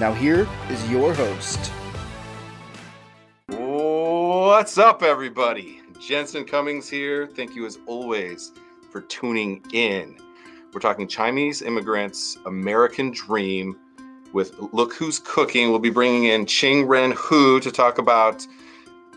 Now, here is your host. What's up, everybody? Jensen Cummings here. Thank you, as always, for tuning in. We're talking Chinese immigrants, American dream with Look Who's Cooking. We'll be bringing in Ching Ren Hu to talk about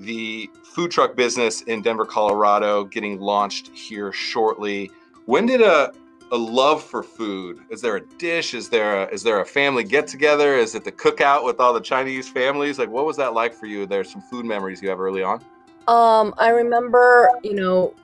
the food truck business in Denver, Colorado, getting launched here shortly. When did a a love for food? Is there a dish? Is there a, is there a family get together? Is it the cookout with all the Chinese families? Like, what was that like for you? There's some food memories you have early on. Um, I remember, you know,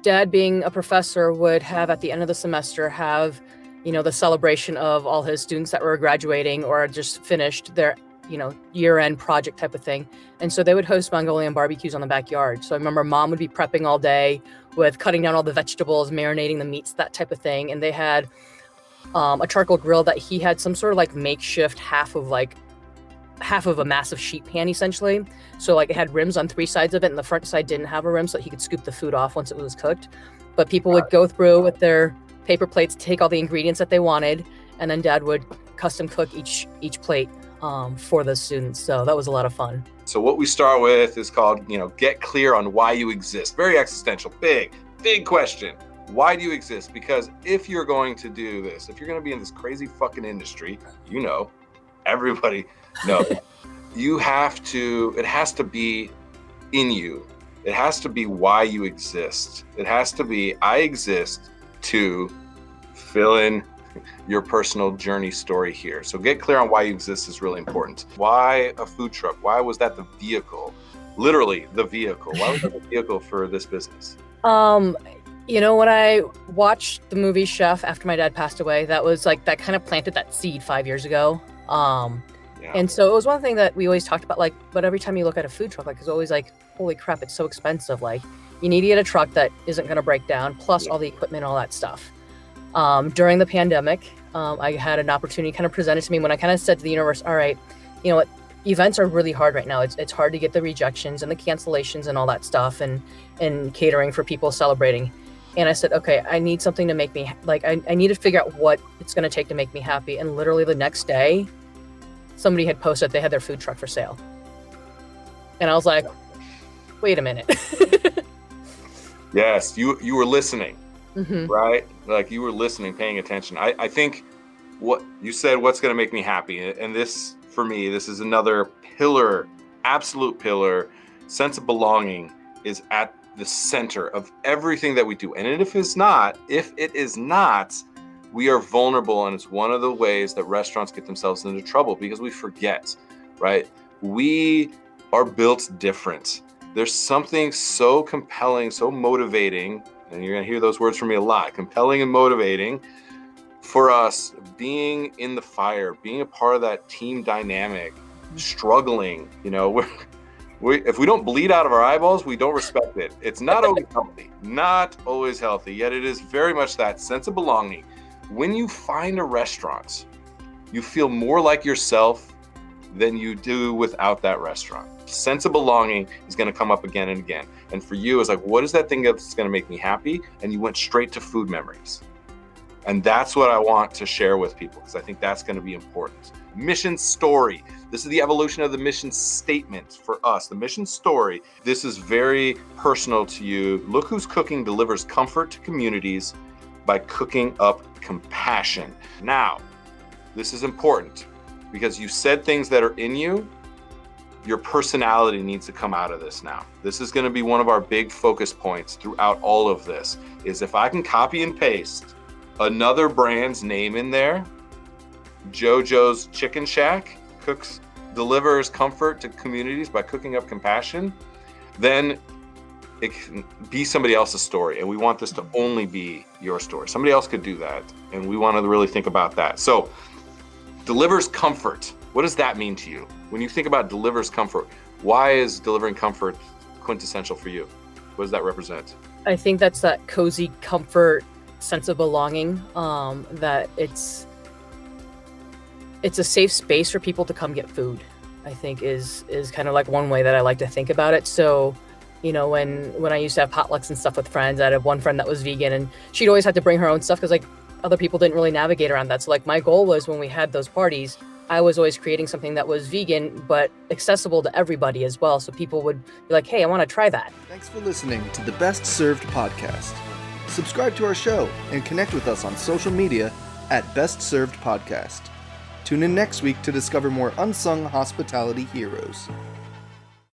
dad being a professor would have at the end of the semester have, you know, the celebration of all his students that were graduating or just finished their, you know, year-end project type of thing. And so they would host Mongolian barbecues on the backyard. So I remember mom would be prepping all day with cutting down all the vegetables, marinating the meats, that type of thing. And they had um, a charcoal grill that he had some sort of like makeshift half of like half of a massive sheet pan essentially. So like it had rims on three sides of it, and the front side didn't have a rim, so he could scoop the food off once it was cooked. But people would go through with their paper plates, take all the ingredients that they wanted, and then dad would custom cook each each plate um, for the students. So that was a lot of fun. So what we start with is called, you know, get clear on why you exist. Very existential, big, big question. Why do you exist? Because if you're going to do this, if you're going to be in this crazy fucking industry, you know, everybody knows, you have to, it has to be in you. It has to be why you exist. It has to be, I exist to fill in your personal journey story here. So get clear on why you exist is really important. Why a food truck? Why was that the vehicle? Literally the vehicle. Why was that the vehicle for this business? Um, you know, when I watched the movie Chef after my dad passed away, that was like that kind of planted that seed five years ago. Um, yeah. and so it was one thing that we always talked about. Like, but every time you look at a food truck, like it's always like, holy crap, it's so expensive. Like, you need to get a truck that isn't going to break down, plus yeah. all the equipment, all that stuff. Um, during the pandemic, um, I had an opportunity kind of presented to me when I kind of said to the universe, all right, you know what, events are really hard right now. It's, it's hard to get the rejections and the cancellations and all that stuff and, and catering for people celebrating. And I said, okay, I need something to make me like, I, I need to figure out what it's going to take to make me happy. And literally the next day, somebody had posted they had their food truck for sale. And I was like, wait a minute. yes, you, you were listening mm-hmm. right? Like you were listening, paying attention. I, I think what you said, what's going to make me happy? And this, for me, this is another pillar, absolute pillar. Sense of belonging is at the center of everything that we do. And if it's not, if it is not, we are vulnerable. And it's one of the ways that restaurants get themselves into trouble because we forget, right? We are built different. There's something so compelling, so motivating and you're going to hear those words from me a lot compelling and motivating for us being in the fire, being a part of that team dynamic, struggling. You know, we're, we, if we don't bleed out of our eyeballs, we don't respect it. It's not always healthy, not always healthy, yet it is very much that sense of belonging. When you find a restaurant, you feel more like yourself than you do without that restaurant. Sense of belonging is going to come up again and again. And for you, it's like, what is that thing that's going to make me happy? And you went straight to food memories. And that's what I want to share with people because I think that's going to be important. Mission story. This is the evolution of the mission statement for us. The mission story. This is very personal to you. Look Who's Cooking delivers comfort to communities by cooking up compassion. Now, this is important because you said things that are in you your personality needs to come out of this now. This is going to be one of our big focus points throughout all of this is if I can copy and paste another brand's name in there, JoJo's Chicken Shack cooks delivers comfort to communities by cooking up compassion, then it can be somebody else's story and we want this to only be your story. Somebody else could do that and we want to really think about that. So delivers comfort. What does that mean to you? When you think about delivers comfort, why is delivering comfort quintessential for you? What does that represent? I think that's that cozy comfort sense of belonging. Um, that it's it's a safe space for people to come get food. I think is is kind of like one way that I like to think about it. So, you know, when when I used to have potlucks and stuff with friends, I had one friend that was vegan, and she'd always had to bring her own stuff because like other people didn't really navigate around that. So like my goal was when we had those parties, I was always creating something that was vegan but accessible to everybody as well. So people would be like, "Hey, I want to try that." Thanks for listening to the Best Served podcast. Subscribe to our show and connect with us on social media at Best Served Podcast. Tune in next week to discover more unsung hospitality heroes.